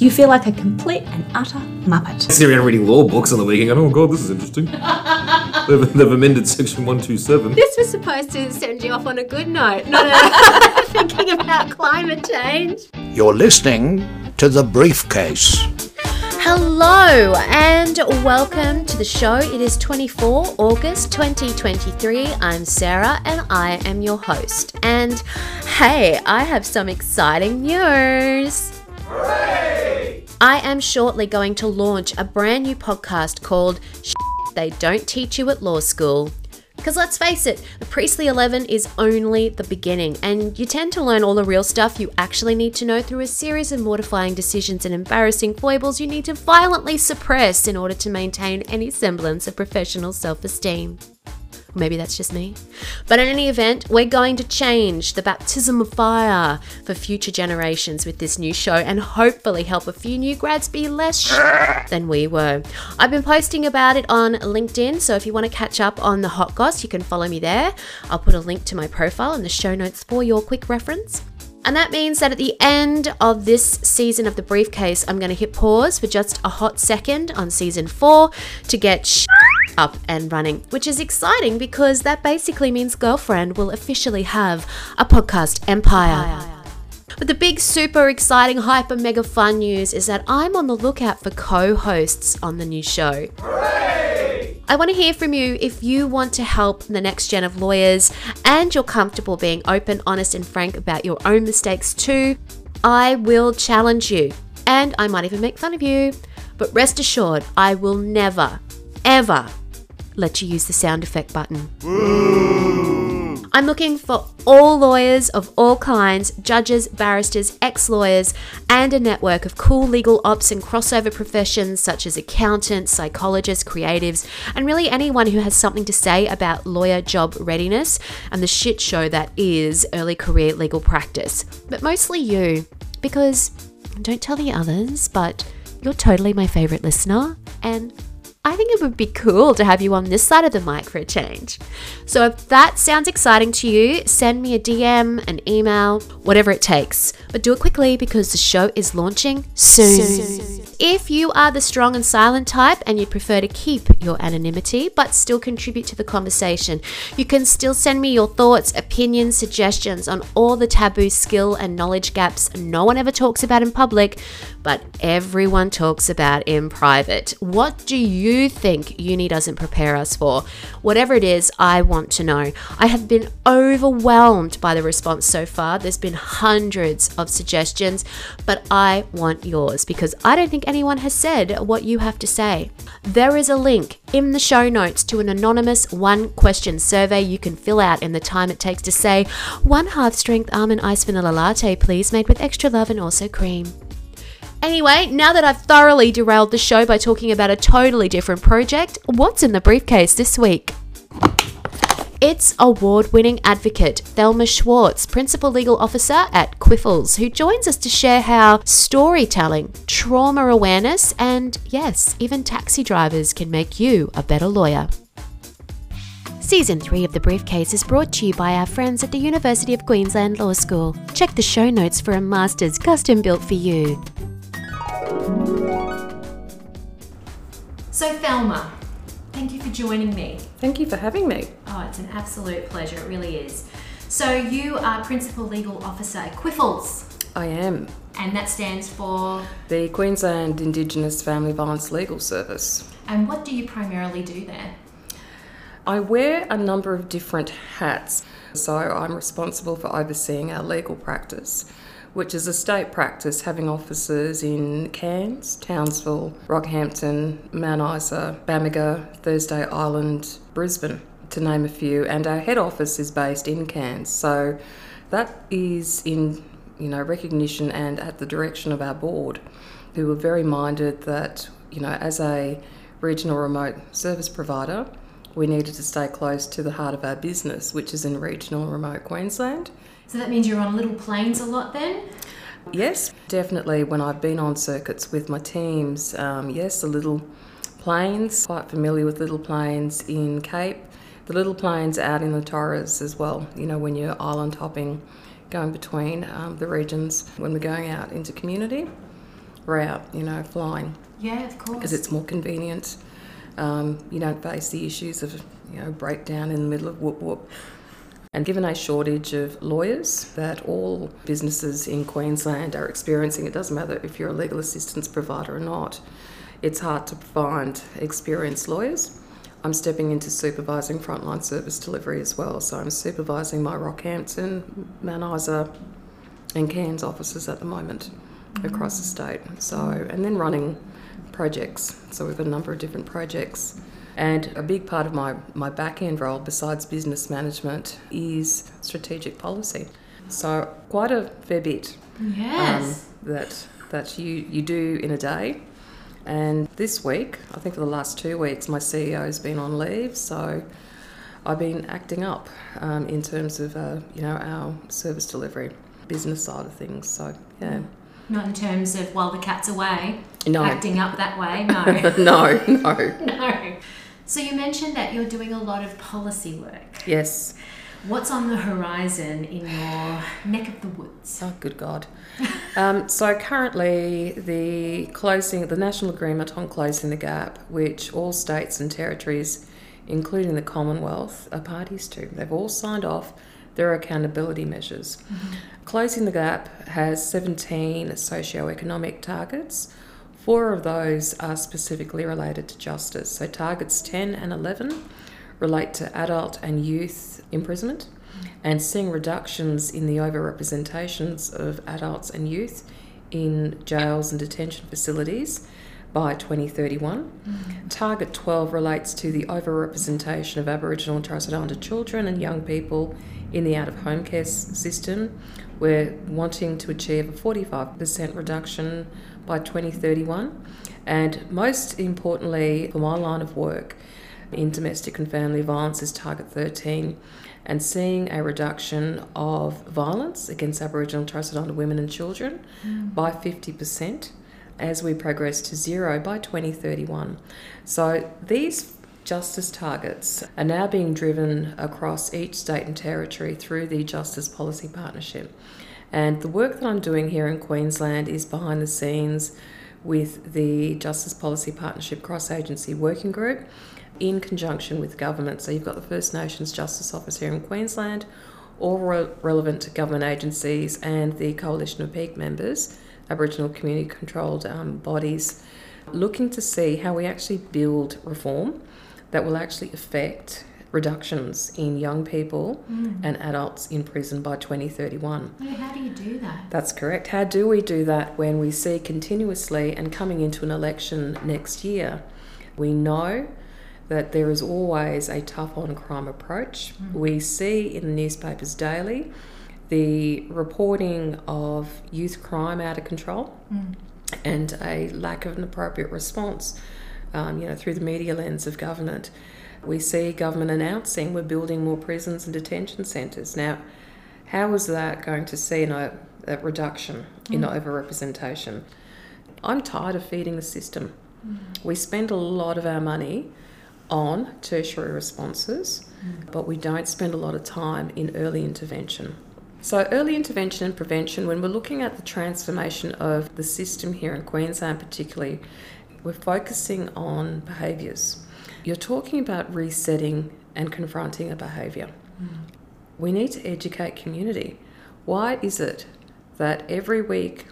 you feel like a complete and utter muppet. I Sitting around reading law books on the weekend, going, oh god, this is interesting. they've, they've amended section 127. This was supposed to send you off on a good note, not a thinking about climate change. You're listening to The Briefcase. Hello and welcome to the show. It is 24 August 2023. I'm Sarah and I am your host. And hey, I have some exciting news. I am shortly going to launch a brand new podcast called They Don't Teach You at Law School. Because let's face it, the Priestley 11 is only the beginning, and you tend to learn all the real stuff you actually need to know through a series of mortifying decisions and embarrassing foibles you need to violently suppress in order to maintain any semblance of professional self esteem. Maybe that's just me. But in any event, we're going to change the baptism of fire for future generations with this new show and hopefully help a few new grads be less sh- than we were. I've been posting about it on LinkedIn, so if you want to catch up on the hot goss, you can follow me there. I'll put a link to my profile in the show notes for your quick reference. And that means that at the end of this season of the briefcase, I'm going to hit pause for just a hot second on season four to get sh- up and running, which is exciting because that basically means Girlfriend will officially have a podcast empire. But the big, super exciting, hyper, mega fun news is that I'm on the lookout for co hosts on the new show. I want to hear from you if you want to help the next gen of lawyers and you're comfortable being open, honest, and frank about your own mistakes too. I will challenge you and I might even make fun of you. But rest assured, I will never, ever let you use the sound effect button. I'm looking for all lawyers of all kinds, judges, barristers, ex lawyers, and a network of cool legal ops and crossover professions such as accountants, psychologists, creatives, and really anyone who has something to say about lawyer job readiness and the shit show that is early career legal practice. But mostly you, because don't tell the others, but you're totally my favorite listener, and I think it would be cool to have you on this side of the mic for a change. So if that sounds exciting to you, send me a DM, an email, whatever it takes. But do it quickly because the show is launching soon. soon. If you are the strong and silent type and you prefer to keep your anonymity but still contribute to the conversation, you can still send me your thoughts, opinions, suggestions on all the taboo skill and knowledge gaps no one ever talks about in public, but everyone talks about in private. What do you think uni doesn't prepare us for? Whatever it is, I want to know. I have been overwhelmed by the response so far. There's been hundreds of suggestions, but I want yours because I don't think anyone has said what you have to say. There is a link in the show notes to an anonymous one question survey you can fill out in the time it takes to say, one half strength almond ice vanilla latte, please, made with extra love and also cream. Anyway, now that I've thoroughly derailed the show by talking about a totally different project, what's in the briefcase this week? It's award winning advocate Thelma Schwartz, Principal Legal Officer at Quiffles, who joins us to share how storytelling, trauma awareness, and yes, even taxi drivers can make you a better lawyer. Season 3 of The Briefcase is brought to you by our friends at the University of Queensland Law School. Check the show notes for a master's custom built for you. So, Thelma, thank you for joining me. Thank you for having me. Oh, it's an absolute pleasure, it really is. So, you are Principal Legal Officer at Quiffles, I am and that stands for. the Queensland Indigenous Family Violence Legal Service. And what do you primarily do there? I wear a number of different hats. So I'm responsible for overseeing our legal practice, which is a state practice having offices in Cairns, Townsville, Rockhampton, Mount Isa, Bamaga, Thursday Island, Brisbane, to name a few. And our head office is based in Cairns. So that is in you know recognition and at the direction of our board, who were very minded that you know as a regional remote service provider, we needed to stay close to the heart of our business, which is in regional remote Queensland. So, that means you're on little planes a lot then? Yes, definitely. When I've been on circuits with my teams, um, yes, the little planes, quite familiar with little planes in Cape, the little planes out in the Torres as well, you know, when you're island hopping, going between um, the regions when we're going out into community. route, you know, flying Yeah, of course. because it's more convenient. Um, you don't face the issues of you know breakdown in the middle of whoop whoop. And given a shortage of lawyers that all businesses in Queensland are experiencing, it doesn't matter if you're a legal assistance provider or not, it's hard to find experienced lawyers. I'm stepping into supervising frontline service delivery as well. So I'm supervising my Rockhampton, Mount Isa, and Cairns offices at the moment across the state. So, and then running projects. So we've got a number of different projects. And a big part of my, my back end role, besides business management, is strategic policy. So quite a fair bit um, that that you, you do in a day. And this week, I think for the last two weeks, my CEO has been on leave, so I've been acting up um, in terms of uh, you know our service delivery, business side of things. So yeah, Not in terms of while the cat's away, no, acting up that way. No. no, no, no. So you mentioned that you're doing a lot of policy work. yes. What's on the horizon in your neck of the woods? Oh, good God. um, so currently, the closing, the national agreement on closing the gap, which all states and territories, including the Commonwealth, are parties to, they've all signed off. their accountability measures. Closing the gap has 17 socio-economic targets. Four of those are specifically related to justice. So targets 10 and 11 relate to adult and youth imprisonment and seeing reductions in the overrepresentations of adults and youth in jails and detention facilities by 2031. Mm-hmm. Target 12 relates to the overrepresentation of Aboriginal and Torres Strait Islander children and young people in the out of home care system. We're wanting to achieve a 45% reduction by 2031. And most importantly, for my line of work, in domestic and family violence is target 13 and seeing a reduction of violence against Aboriginal and Torres Strait Islander women and children mm. by 50% as we progress to zero by 2031. So these justice targets are now being driven across each state and territory through the Justice Policy Partnership. And the work that I'm doing here in Queensland is behind the scenes with the Justice Policy Partnership Cross Agency Working Group in conjunction with government. So you've got the First Nations Justice Office here in Queensland, all re- relevant government agencies, and the Coalition of Peak members, Aboriginal community controlled um, bodies, looking to see how we actually build reform that will actually affect reductions in young people mm. and adults in prison by 2031. Yeah, How do you do that? That's correct. How do we do that when we see continuously and coming into an election next year? We know that there is always a tough on crime approach. Mm. We see in the newspapers daily the reporting of youth crime out of control mm. and a lack of an appropriate response, um, you know, through the media lens of government. We see government announcing we're building more prisons and detention centres. Now, how is that going to see a, o- uh, a reduction in mm. overrepresentation? I'm tired of feeding the system. Mm. We spend a lot of our money on tertiary responses, mm. but we don't spend a lot of time in early intervention. So, early intervention and prevention, when we're looking at the transformation of the system here in Queensland, particularly, we're focusing on behaviours. You're talking about resetting and confronting a behaviour. Hmm. We need to educate community. Why is it that every week,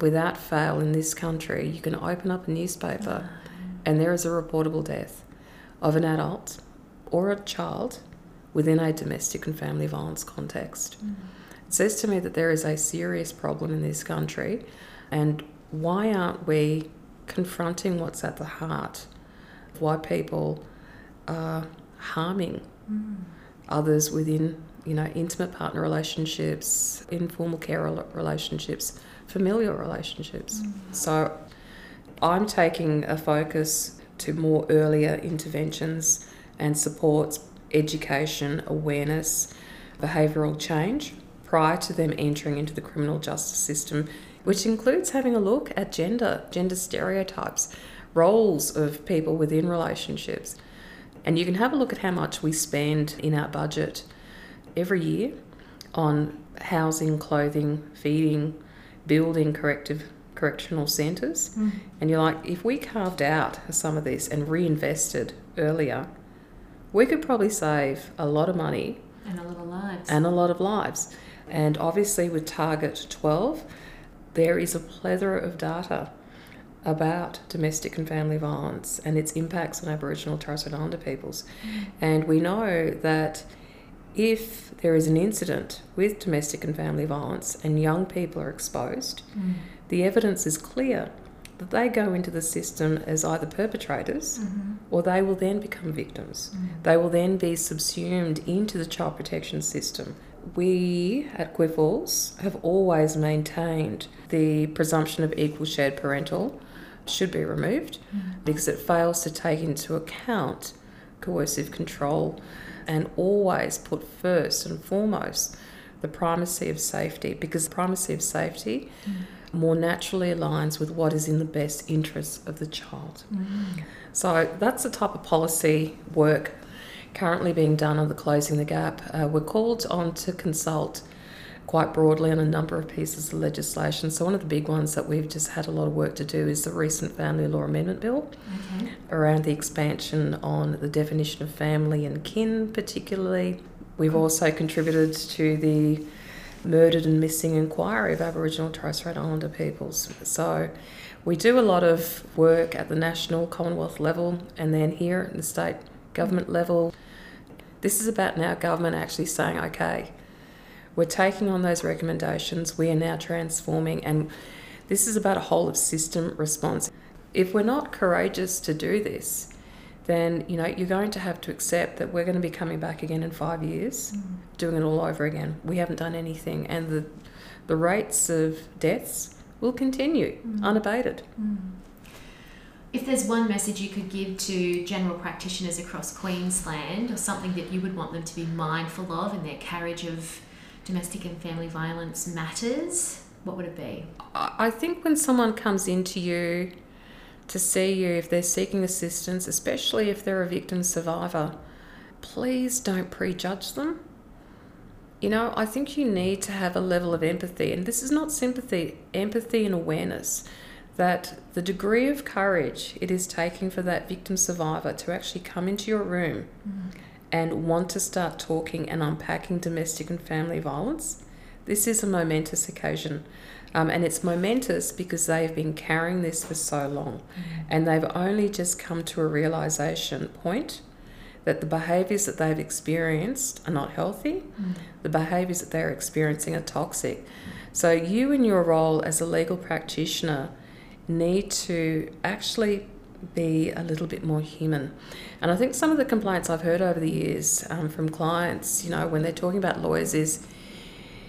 without fail, in this country, you can open up a newspaper ah. and there is a reportable death of an adult or a child within a domestic and family violence context? Hmm. It says to me that there is a serious problem in this country, and why aren't we confronting what's at the heart why people are harming mm. others within you know intimate partner relationships informal care relationships familial relationships. Mm. So i'm taking a focus to more earlier interventions and supports education awareness behavioural change prior to them entering into the criminal justice system which includes having a look at gender gender stereotypes roles of people within relationships and you can have a look at how much we spend in our budget every year on housing, clothing, feeding, building corrective correctional centres. Mm. And you're like, if we carved out some of this and reinvested earlier, we could probably save a lot of money And a lot of lives. and a lot of lives. And obviously, with Target 12, there is a plethora of data about domestic and family violence and its impacts on Aboriginal and Torres Strait Islander peoples. And we know that if there is an incident with domestic and family violence and young people are exposed, mm. the evidence is clear that they go into the system as either perpetrators mm-hmm. or they will then become victims. Mm. They will then be subsumed into the child protection system. We at Quiffles have always maintained the presumption of equal shared parental should be removed mm-hmm. because it fails to take into account coercive control and always put first and foremost the primacy of safety because the primacy of safety mm-hmm. more naturally aligns with what is in the best interests of the child. Mm-hmm. So that's the type of policy work currently being done on the Closing the Gap. Uh, we're called on to consult quite broadly on a number of pieces of legislation. So one of the big ones that we've just had a lot of work to do is the recent Family Law Amendment Bill Okay. around the expansion on the definition of family and kin, particularly. We've also contributed to the murdered and missing inquiry of Aboriginal and Torres Strait Islander peoples. So we do a lot of work at the national Commonwealth level and then here at the state government level. This is about now government actually saying, okay, we're taking on those recommendations, we are now transforming, and this is about a whole of system response. If we're not courageous to do this, then you know you're going to have to accept that we're going to be coming back again in five years, mm-hmm. doing it all over again. We haven't done anything, and the the rates of deaths will continue mm-hmm. unabated. Mm-hmm. If there's one message you could give to general practitioners across Queensland, or something that you would want them to be mindful of in their carriage of domestic and family violence matters, what would it be? I think when someone comes into you to see you, if they're seeking assistance, especially if they're a victim survivor, please don't prejudge them. You know, I think you need to have a level of empathy, and this is not sympathy, empathy and awareness that the degree of courage it is taking for that victim survivor to actually come into your room mm-hmm. And want to start talking and unpacking domestic and family violence, this is a momentous occasion. Um, and it's momentous because they've been carrying this for so long and they've only just come to a realization point that the behaviors that they've experienced are not healthy, the behaviors that they're experiencing are toxic. So, you, in your role as a legal practitioner, need to actually be a little bit more human. And I think some of the complaints I've heard over the years um, from clients, you know, when they're talking about lawyers, is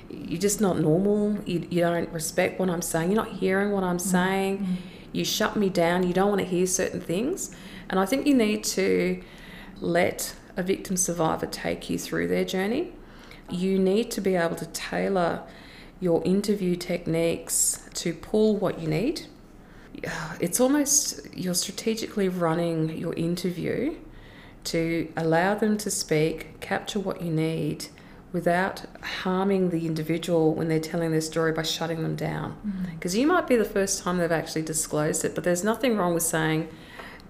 you're just not normal. You, you don't respect what I'm saying. You're not hearing what I'm saying. You shut me down. You don't want to hear certain things. And I think you need to let a victim survivor take you through their journey. You need to be able to tailor your interview techniques to pull what you need. It's almost you're strategically running your interview to allow them to speak, capture what you need without harming the individual when they're telling their story by shutting them down. Because you might be the first time they've actually disclosed it, but there's nothing wrong with saying,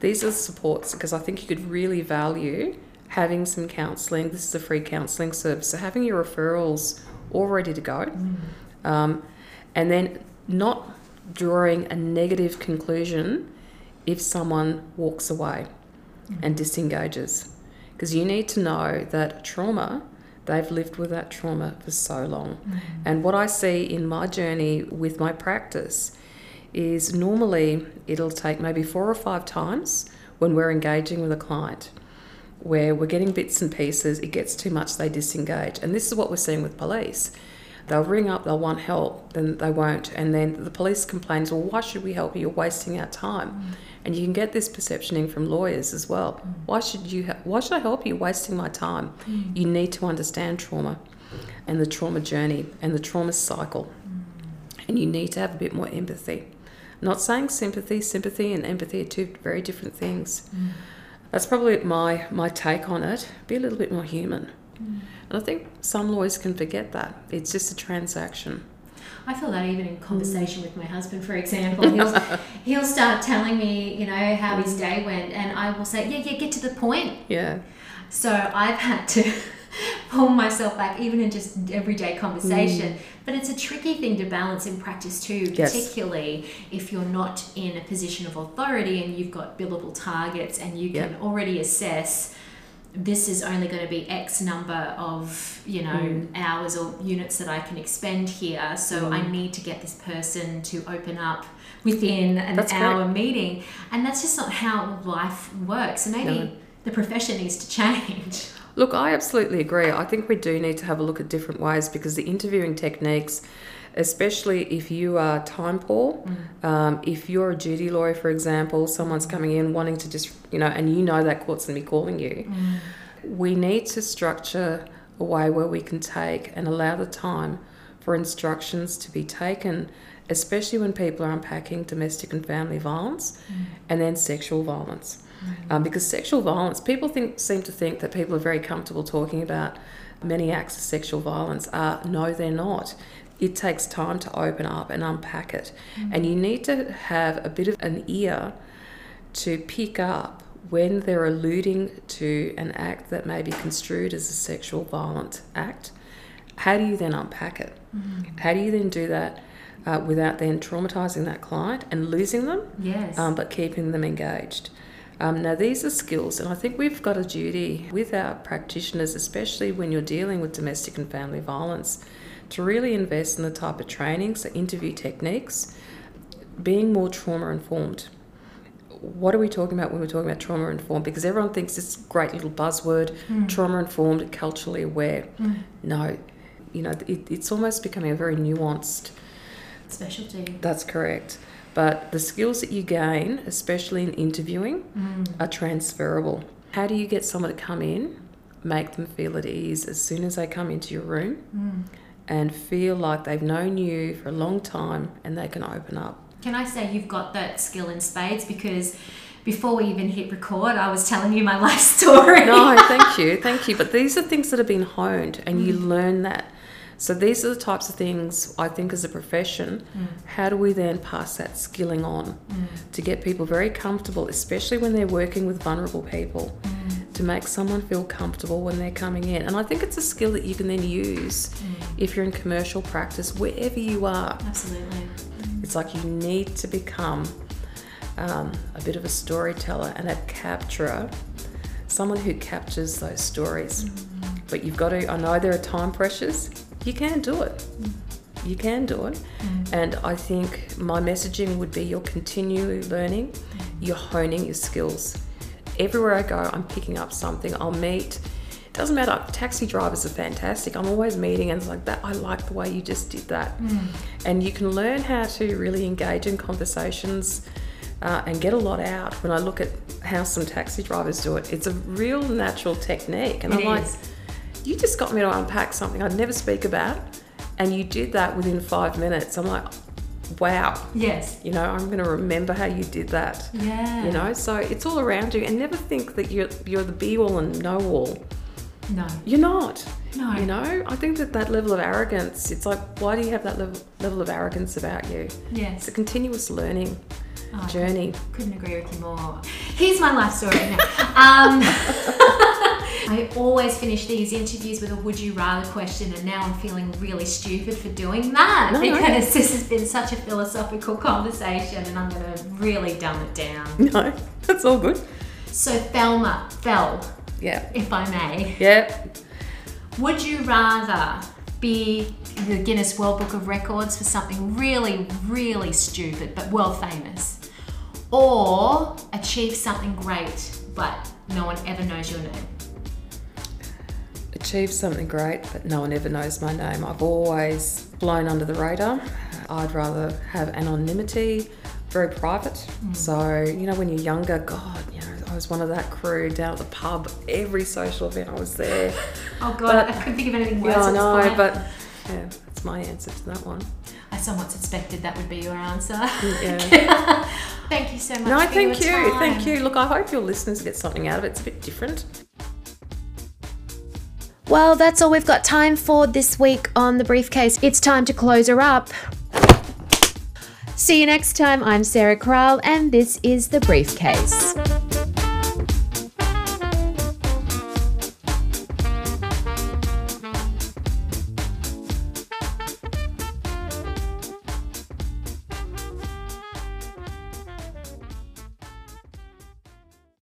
these are the supports, because I think you could really value having some counselling. This is a free counselling service. So having your referrals all ready to go. Um, and then not drawing a negative conclusion if someone walks away mm. and disengages. Because you need to know that trauma, they've lived with that trauma for so long. Mm. And what I see in my journey with my practice is normally it'll take maybe four or five times when we're engaging with a client where we're getting bits and pieces, it gets too much, they disengage. And this is what we're seeing with police. They'll ring up, they'll want help, then they won't. And then the police complains, well, why should we help you? You're wasting our time. Mm. And you can get this perceptioning from lawyers as well. Mm. Why should you? Ha- why should I help you? Wasting my time. Mm. You need to understand trauma, and the trauma journey and the trauma cycle, and you need to have a bit more empathy. Not saying sympathy. Sympathy and empathy are two very different things. That's probably my my take on it. Be a little bit more human. And I think some lawyers can forget that. It's just a transaction. I feel that even in conversation with my husband, for example, he'll, he'll start telling me, you know, how his day went, and I will say, yeah, yeah, get to the point. Yeah. So I've had to pull myself back, even in just everyday conversation. Mm. But it's a tricky thing to balance in practice too, Yes. particularly if you're not in a position of authority and you've got billable targets and you can Yep. already assess this is only going to be X number of you know Mm. hours or units that I can expend here. So Mm. I need to get this person to open up within an That's hour meeting, and that's just not how life works. So maybe No. the profession needs to change. Look, I absolutely agree. I think we do need to have a look at different ways because the interviewing techniques, especially if you are time poor, mm. um, if you're a duty lawyer, for example, someone's coming in wanting to just, you know, and you know that court's going to be calling you, mm. we need to structure a way where we can take and allow the time for instructions to be taken, especially when people are unpacking domestic and family violence mm. and then sexual violence. Um, because sexual violence, people think seem to think that people are very comfortable talking about many acts of sexual violence. are no, they're not. It takes time to open up and unpack it, and you need to have a bit of an ear to pick up when they're alluding to an act that may be construed as a sexual violent act. How do you then unpack it? How do you then do that uh, without then traumatizing that client and losing them? Yes. um, but keeping them engaged. Um, now, these are skills, and I think we've got a duty with our practitioners, especially when you're dealing with domestic and family violence, to really invest in the type of training, so interview techniques, being more trauma informed. What are we talking about when we're talking about trauma informed? Because everyone thinks it's a great little buzzword, hmm. trauma informed, culturally aware. Hmm. No, you know, it, it's almost becoming a very nuanced Specialty. that's correct. But the skills that you gain, especially in interviewing, hmm. are transferable. How do you get someone to come in, make them feel at ease as soon as they come into your room, and feel like they've known you for a long time and they can open up? Can I say you've got that skill in spades because before we even hit record, I was telling you my life story. No, thank you, thank you. But these are things that have been honed, and you mm. learn that. So these are the types of things I think as a profession. Mm. How do we then pass that skilling on mm. to get people very comfortable, especially when they're working with vulnerable people, to make someone feel comfortable when they're coming in? And I think it's a skill that you can then use mm. if you're in commercial practice, wherever you are. Absolutely. It's like you need to become um, a bit of a storyteller and a capturer, someone who captures those stories. Mm-hmm. But you've got to, I know there are time pressures, you can do it. Mm. You can do it. Mm. And I think my messaging would be you're continually learning, you're honing your skills. Everywhere I go, I'm picking up something. I'll meet. It doesn't matter. Taxi drivers are fantastic. I'm always meeting, and it's like that. I like the way you just did that. And you can learn how to really engage in conversations uh, and get a lot out. When I look at how some taxi drivers do it, it's a real natural technique. And It I'm like, you just got me to unpack something I'd never speak about, and you did that within five minutes. I'm like, wow. Yes. You know, I'm going to remember how you did that. Yeah. You know, so it's all around you, and never think that you're you're the be all and know all. No. You're not. No. You know, I think that that level of arrogance. It's like, why do you have that level level of arrogance about you? Yes. It's a continuous learning Oh, journey. Couldn't agree with you more. Here's my life story now. Um, I always finish these interviews with a would you rather question, and now I'm feeling really stupid for doing that No, no. because this has been such a philosophical conversation, and I'm going to really dumb it down. No, that's all good. So, Thelma, Fel, Yeah. if I may, Yeah. would you rather be in the Guinness World Book of Records for something really, really stupid but world famous? Or achieve something great but no one ever knows your name? Achieve something great, but no one ever knows my name. I've always blown under the radar. I'd rather have anonymity, very private. Mm. So, you know, when you're younger, God, you know, I was one of that crew down at the pub. Every social event I was there. Oh God, But- I couldn't think of anything worse yeah, I know, point. but yeah, that's my answer to that one. I somewhat suspected that would be your answer. Yeah. thank you so much. no, thank you. your Thank you. Look, I hope your listeners get something out of it. It's a bit different. Well, that's all we've got time for this week on The Briefcase. It's time to close her up. See you next time. I'm Sarah Kraal, and this is The Briefcase.